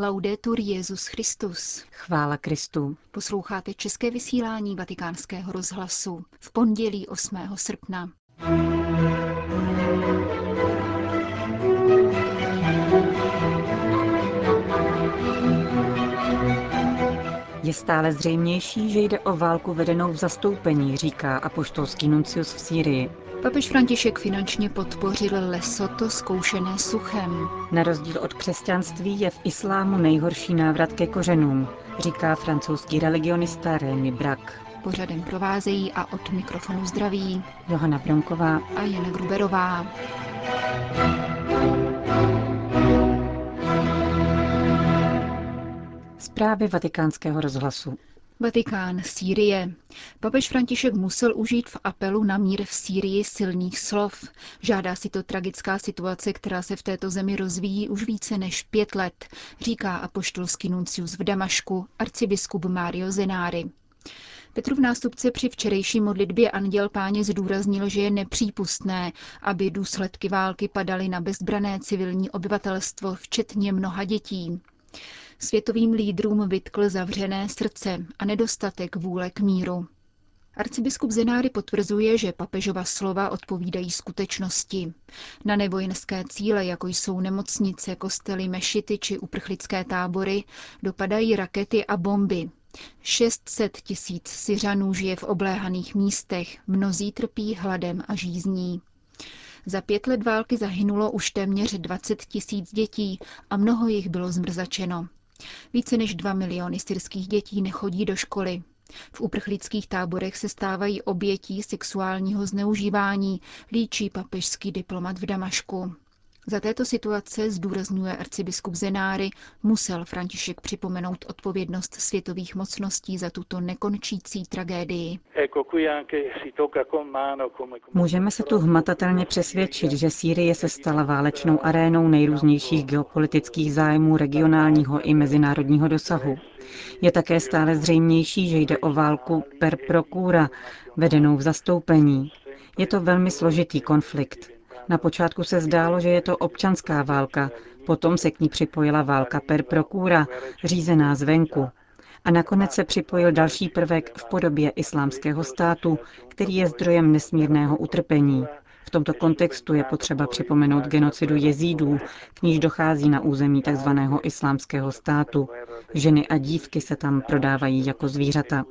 Laudetur Jezus Christus. Chvála Kristu. Posloucháte české vysílání Vatikánského rozhlasu v pondělí 8. srpna. Je stále zřejmější, že jde o válku vedenou v zastoupení, říká apoštolský nuncius v Sýrii. Papež František finančně podpořil Lesoto zkoušené suchem. Na rozdíl od křesťanství je v islámu nejhorší návrat ke kořenům, říká francouzský religionista Rémy Brak. Pořadem provázejí a od mikrofonu zdraví Johana Bronková a Jana Gruberová. Zprávy vatikánského rozhlasu. Vatikán, Sýrie. Papež František musel užít v apelu na mír v Sýrii silných slov. Žádá si to tragická situace, která se v této zemi rozvíjí už více než pět let, říká apoštolský nuncius v Damašku, arcibiskup Mario Zenári. Petrův nástupce při včerejší modlitbě Anděl Páně zdůraznil, že je nepřípustné, aby důsledky války padaly na bezbrané civilní obyvatelstvo, včetně mnoha dětí. Světovým lídrům vytkl zavřené srdce a nedostatek vůle k míru. Arcibiskup Zenáry potvrzuje, že papežova slova odpovídají skutečnosti. Na nevojenské cíle, jako jsou nemocnice, kostely, mešity či uprchlické tábory, dopadají rakety a bomby. 600 tisíc Syřanů žije v obléhaných místech, mnozí trpí hladem a žízní. Za pět let války zahynulo už téměř 20 tisíc dětí a mnoho jich bylo zmrzačeno. Více než 2 miliony syrských dětí nechodí do školy. V uprchlických táborech se stávají obětí sexuálního zneužívání, líčí papežský diplomat v Damašku. Za této situace, zdůrazňuje arcibiskup Zenáry, musel František připomenout odpovědnost světových mocností za tuto nekončící tragédii. Můžeme se tu hmatatelně přesvědčit, že Sýrie se stala válečnou arénou nejrůznějších geopolitických zájmů regionálního i mezinárodního dosahu. Je také stále zřejmější, že jde o válku per procura, vedenou v zastoupení. Je to velmi složitý konflikt. Na počátku se zdálo, že je to občanská válka, potom se k ní připojila válka per procura, řízená zvenku. A nakonec se připojil další prvek v podobě islámského státu, který je zdrojem nesmírného utrpení. V tomto kontextu je potřeba připomenout genocidu jezídů, k níž dochází na území tzv. islámského státu. Ženy a dívky se tam prodávají jako zvířata.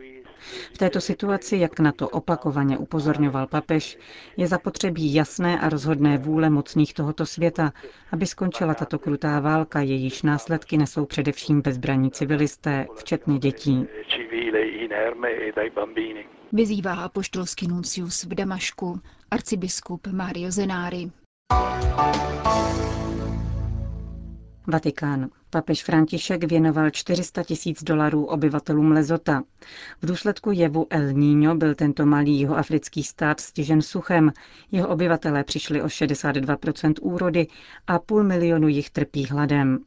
V této situaci, jak na to opakovaně upozorňoval papež, je zapotřebí jasné a rozhodné vůle mocných tohoto světa, aby skončila tato krutá válka, jejíž následky nesou především bezbraní civilisté, včetně dětí. Vyzývá apoštolský nuncius v Damašku, arcibiskup Mario Zenári. Vatikán. Papež František věnoval 400 tisíc dolarů obyvatelům Lezota. V důsledku jevu El Niño byl tento malý jihoafrický stát stižen suchem. Jeho obyvatelé přišli o 62% úrody a půl milionu jich trpí hladem.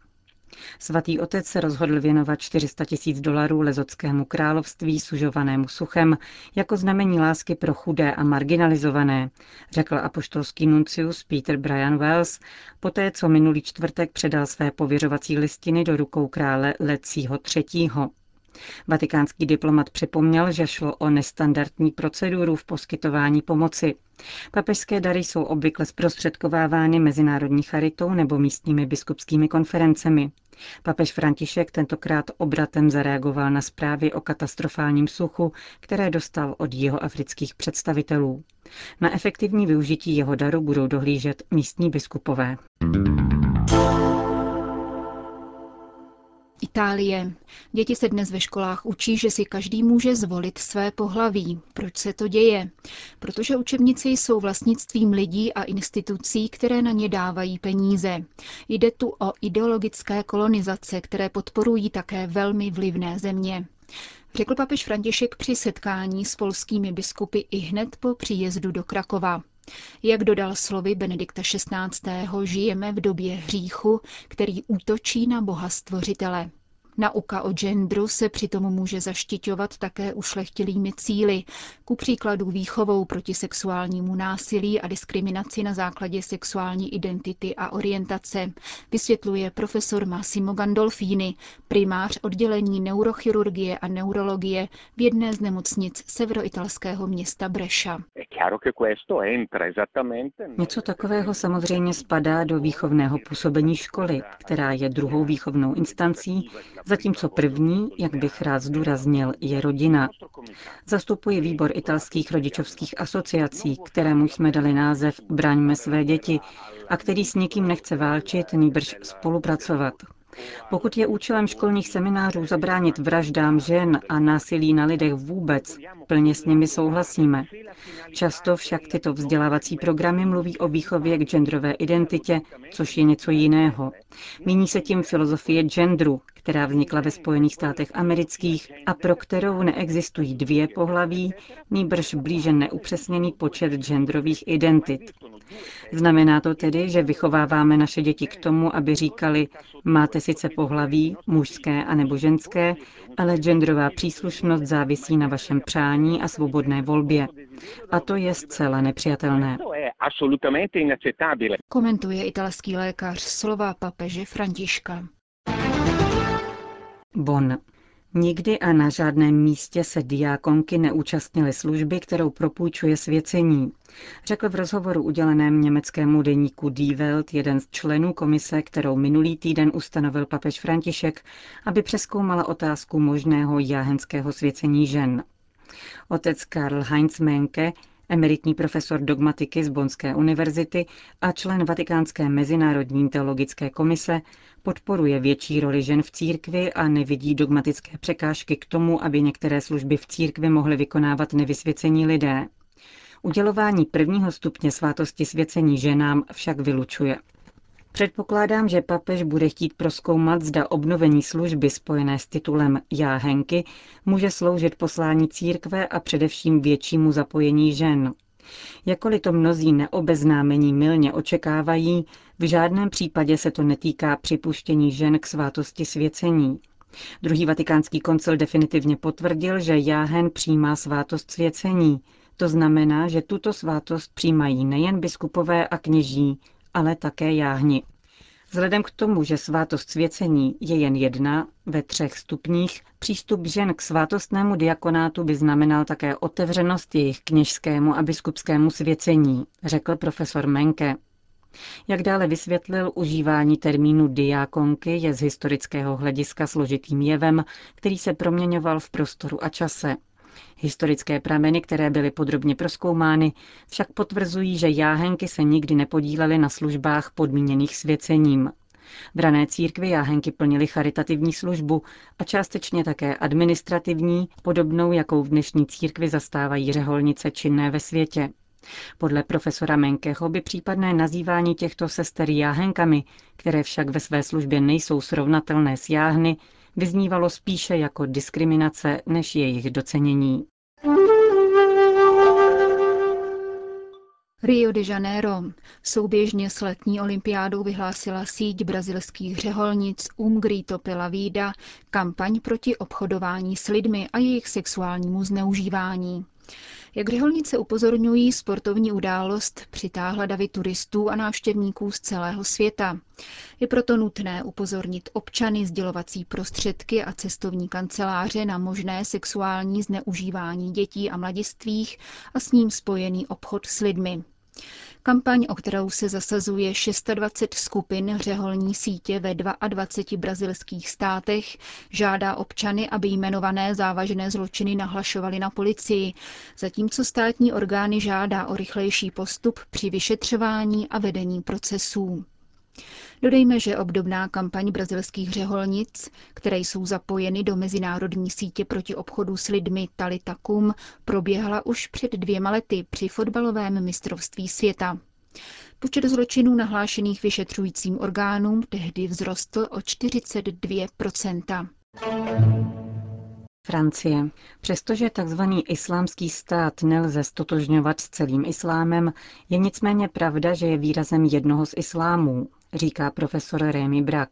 Svatý otec se rozhodl věnovat 400 tisíc dolarů lezotskému království sužovanému suchem jako znamení lásky pro chudé a marginalizované, řekl apoštolský nuncius Peter Brian Wells, poté co minulý čtvrtek předal své pověřovací listiny do rukou krále Lecího III. Vatikánský diplomat připomněl, že šlo o nestandardní proceduru v poskytování pomoci. Papežské dary jsou obvykle zprostředkovávány mezinárodní charitou nebo místními biskupskými konferencemi. Papež František tentokrát obratem zareagoval na zprávy o katastrofálním suchu, které dostal od jeho afrických představitelů. Na efektivní využití jeho daru budou dohlížet místní biskupové. Itálie. Děti se dnes ve školách učí, že si každý může zvolit své pohlaví. Proč se to děje? Protože učebnice jsou vlastnictvím lidí a institucí, které na ně dávají peníze. Jde tu o ideologické kolonizace, které podporují také velmi vlivné země. Řekl papež František při setkání s polskými biskupy i hned po příjezdu do Krakova. Jak dodal slovy Benedikta XVI., žijeme v době hříchu, který útočí na Boha stvořitele. Nauka o genderu se přitom může zaštiťovat také ušlechtilými cíly, ku příkladu výchovou proti sexuálnímu násilí a diskriminaci na základě sexuální identity a orientace, vysvětluje profesor Massimo Gandolfini, primář oddělení neurochirurgie a neurologie v jedné z nemocnic severoitalského města Breša. Něco takového samozřejmě spadá do výchovného působení školy, která je druhou výchovnou instancí, zatímco první, jak bych rád zdůraznil, je rodina. Zastupuji výbor italských rodičovských asociací, kterému jsme dali název Braňme své děti a který s nikým nechce válčit, nýbrž spolupracovat. Pokud je účelem školních seminářů zabránit vraždám žen a násilí na lidech vůbec, plně s nimi souhlasíme. Často však tyto vzdělávací programy mluví o výchově k genderové identitě, což je něco jiného. Míní se tím filozofie genderu, která vznikla ve Spojených státech amerických a pro kterou neexistují dvě pohlaví, nýbrž blíže neupřesněný počet genderových identit. Znamená to tedy, že vychováváme naše děti k tomu, aby říkali, máte sice pohlaví, mužské a nebo ženské, ale genderová příslušnost závisí na vašem přání a svobodné volbě. A to je zcela nepřijatelné. Komentuje italský lékař slova papeže Františka. Bon. Nikdy a na žádném místě se diákonky neúčastnily služby, kterou propůjčuje svěcení, řekl v rozhovoru uděleném německému deníku Die Welt jeden z členů komise, kterou minulý týden ustanovil papež František, aby přeskoumala otázku možného jáhenského svěcení žen. Otec Karl Heinz Menke emeritní profesor dogmatiky z Bonské univerzity a člen Vatikánské mezinárodní teologické komise, podporuje větší roli žen v církvi a nevidí dogmatické překážky k tomu, aby některé služby v církvi mohly vykonávat nevysvěcení lidé. Udělování prvního stupně svátosti svěcení ženám však vylučuje. Předpokládám, že papež bude chtít proskoumat, zda obnovení služby spojené s titulem Jáhenky může sloužit poslání církve a především většímu zapojení žen. Jakoli to mnozí neobeznámení milně očekávají, v žádném případě se to netýká připuštění žen k svátosti svěcení. Druhý vatikánský koncil definitivně potvrdil, že jáhen přijímá svátost svěcení. To znamená, že tuto svátost přijímají nejen biskupové a kněží, ale také jáhni. Vzhledem k tomu, že svátost svěcení je jen jedna, ve třech stupních, přístup žen k svátostnému diakonátu by znamenal také otevřenost jejich kněžskému a biskupskému svěcení, řekl profesor Menke. Jak dále vysvětlil, užívání termínu diákonky je z historického hlediska složitým jevem, který se proměňoval v prostoru a čase. Historické prameny, které byly podrobně proskoumány, však potvrzují, že jáhenky se nikdy nepodílely na službách podmíněných svěcením. V rané církvi jáhenky plnily charitativní službu a částečně také administrativní, podobnou jakou v dnešní církvi zastávají řeholnice činné ve světě. Podle profesora Menkeho by případné nazývání těchto sester jáhenkami, které však ve své službě nejsou srovnatelné s jáhny, vyznívalo spíše jako diskriminace než jejich docenění. Rio de Janeiro. Souběžně s letní olympiádou vyhlásila síť brazilských řeholnic Um Grito pela Vida kampaň proti obchodování s lidmi a jejich sexuálnímu zneužívání. Jak řeholnice upozorňují, sportovní událost přitáhla davy turistů a návštěvníků z celého světa. Je proto nutné upozornit občany, sdělovací prostředky a cestovní kanceláře na možné sexuální zneužívání dětí a mladistvých a s ním spojený obchod s lidmi. Kampaň, o kterou se zasazuje 26 skupin řeholní sítě ve 22 brazilských státech, žádá občany, aby jmenované závažné zločiny nahlašovali na policii, zatímco státní orgány žádá o rychlejší postup při vyšetřování a vedení procesů. Dodejme, že obdobná kampaň brazilských řeholnic, které jsou zapojeny do mezinárodní sítě proti obchodu s lidmi Talitakum, proběhla už před dvěma lety při fotbalovém mistrovství světa. Počet zločinů nahlášených vyšetřujícím orgánům tehdy vzrostl o 42% Francie. Přestože tzv. islámský stát nelze stotožňovat s celým islámem, je nicméně pravda, že je výrazem jednoho z islámů, říká profesor Rémy Brak.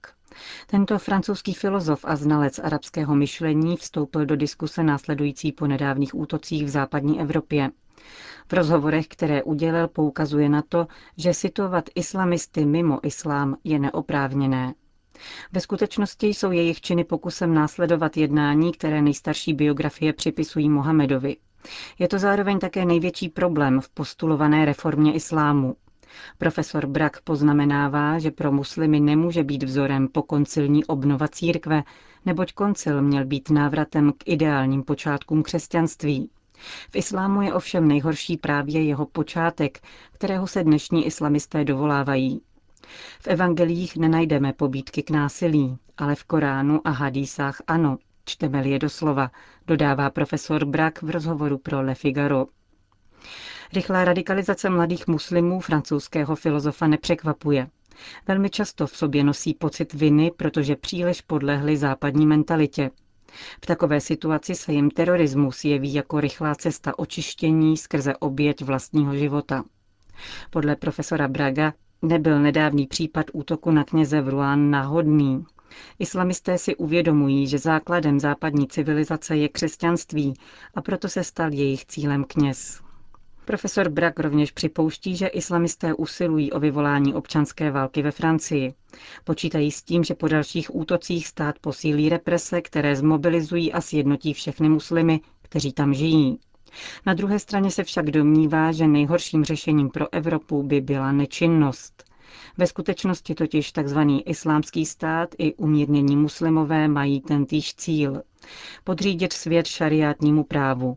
Tento francouzský filozof a znalec arabského myšlení vstoupil do diskuse následující po nedávných útocích v západní Evropě. V rozhovorech, které udělal, poukazuje na to, že situovat islamisty mimo islám je neoprávněné. Ve skutečnosti jsou jejich činy pokusem následovat jednání, které nejstarší biografie připisují Mohamedovi. Je to zároveň také největší problém v postulované reformě islámu. Profesor Brak poznamenává, že pro muslimy nemůže být vzorem pokoncilní obnova církve, neboť koncil měl být návratem k ideálním počátkům křesťanství. V islámu je ovšem nejhorší právě jeho počátek, kterého se dnešní islamisté dovolávají. V evangelích nenajdeme pobídky k násilí, ale v Koránu a hadísách ano, čteme-li je doslova, dodává profesor Brak v rozhovoru pro Le Figaro. Rychlá radikalizace mladých muslimů francouzského filozofa nepřekvapuje. Velmi často v sobě nosí pocit viny, protože příliš podlehli západní mentalitě. V takové situaci se jim terorismus jeví jako rychlá cesta očištění skrze oběť vlastního života. Podle profesora Braga nebyl nedávný případ útoku na kněze v Ruán náhodný. Islamisté si uvědomují, že základem západní civilizace je křesťanství a proto se stal jejich cílem kněz. Profesor Brak rovněž připouští, že islamisté usilují o vyvolání občanské války ve Francii. Počítají s tím, že po dalších útocích stát posílí represe, které zmobilizují a sjednotí všechny muslimy, kteří tam žijí. Na druhé straně se však domnívá, že nejhorším řešením pro Evropu by byla nečinnost. Ve skutečnosti totiž tzv. islámský stát i umírnění muslimové mají tentýž cíl. Podřídit svět šariátnímu právu.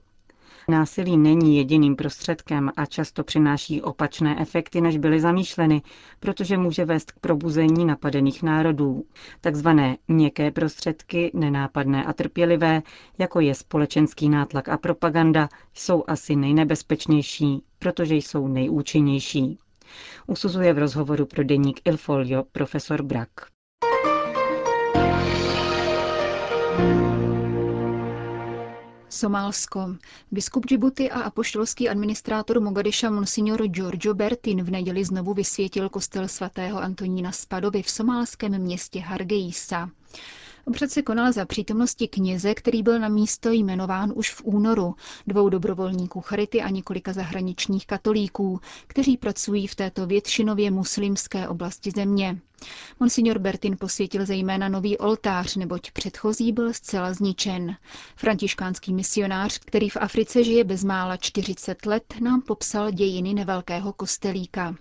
Násilí není jediným prostředkem a často přináší opačné efekty, než byly zamýšleny, protože může vést k probuzení napadených národů. Takzvané měkké prostředky, nenápadné a trpělivé, jako je společenský nátlak a propaganda, jsou asi nejnebezpečnější, protože jsou nejúčinnější. Usuzuje v rozhovoru pro deník Ilfolio profesor Brak. Somálsko. Biskup Džibuty a apoštolský administrátor Mogadiša Monsignor Giorgio Bertin v neděli znovu vysvětil kostel svatého Antonína Spadovi v somálském městě Hargeisa. Obřad se konal za přítomnosti kněze, který byl na místo jmenován už v únoru, dvou dobrovolníků Charity a několika zahraničních katolíků, kteří pracují v této většinově muslimské oblasti země. Monsignor Bertin posvětil zejména nový oltář, neboť předchozí byl zcela zničen. Františkánský misionář, který v Africe žije bezmála 40 let, nám popsal dějiny nevelkého kostelíka.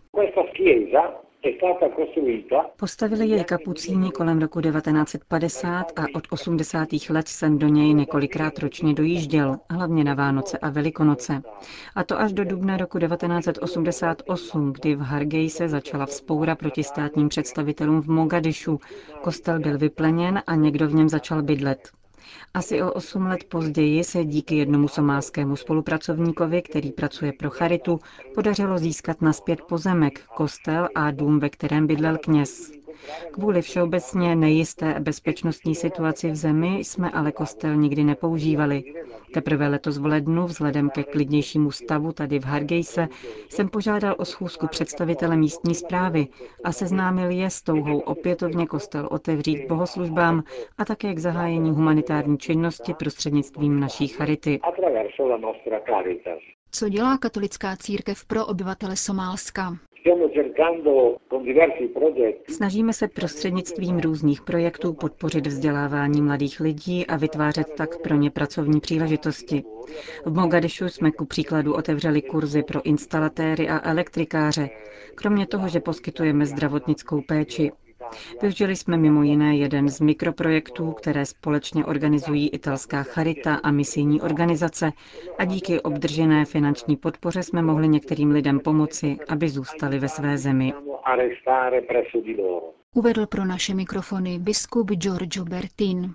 Postavili jej kapucíni kolem roku 1950 a od 80. let jsem do něj několikrát ročně dojížděl, hlavně na Vánoce a Velikonoce. A to až do dubna roku 1988, kdy v Hargej se začala vzpoura proti státním představitelům v Mogadišu. Kostel byl vypleněn a někdo v něm začal bydlet. Asi o 8 let později se díky jednomu somálskému spolupracovníkovi, který pracuje pro Charitu, podařilo získat naspět pozemek, kostel a dům, ve kterém bydlel kněz. Kvůli všeobecně nejisté bezpečnostní situaci v zemi jsme ale kostel nikdy nepoužívali. Teprve letos v lednu, vzhledem ke klidnějšímu stavu tady v Hargejse, jsem požádal o schůzku představitele místní zprávy a seznámil je s touhou opětovně kostel otevřít k bohoslužbám a také k zahájení humanitární činnosti prostřednictvím naší charity. Co dělá katolická církev pro obyvatele Somálska? Snažíme se prostřednictvím různých projektů podpořit vzdělávání mladých lidí a vytvářet tak pro ně pracovní příležitosti. V Mogadišu jsme ku příkladu otevřeli kurzy pro instalatéry a elektrikáře, kromě toho, že poskytujeme zdravotnickou péči. Využili jsme mimo jiné jeden z mikroprojektů, které společně organizují italská Charita a misijní organizace a díky obdržené finanční podpoře jsme mohli některým lidem pomoci, aby zůstali ve své zemi. Uvedl pro naše mikrofony biskup Giorgio Bertin.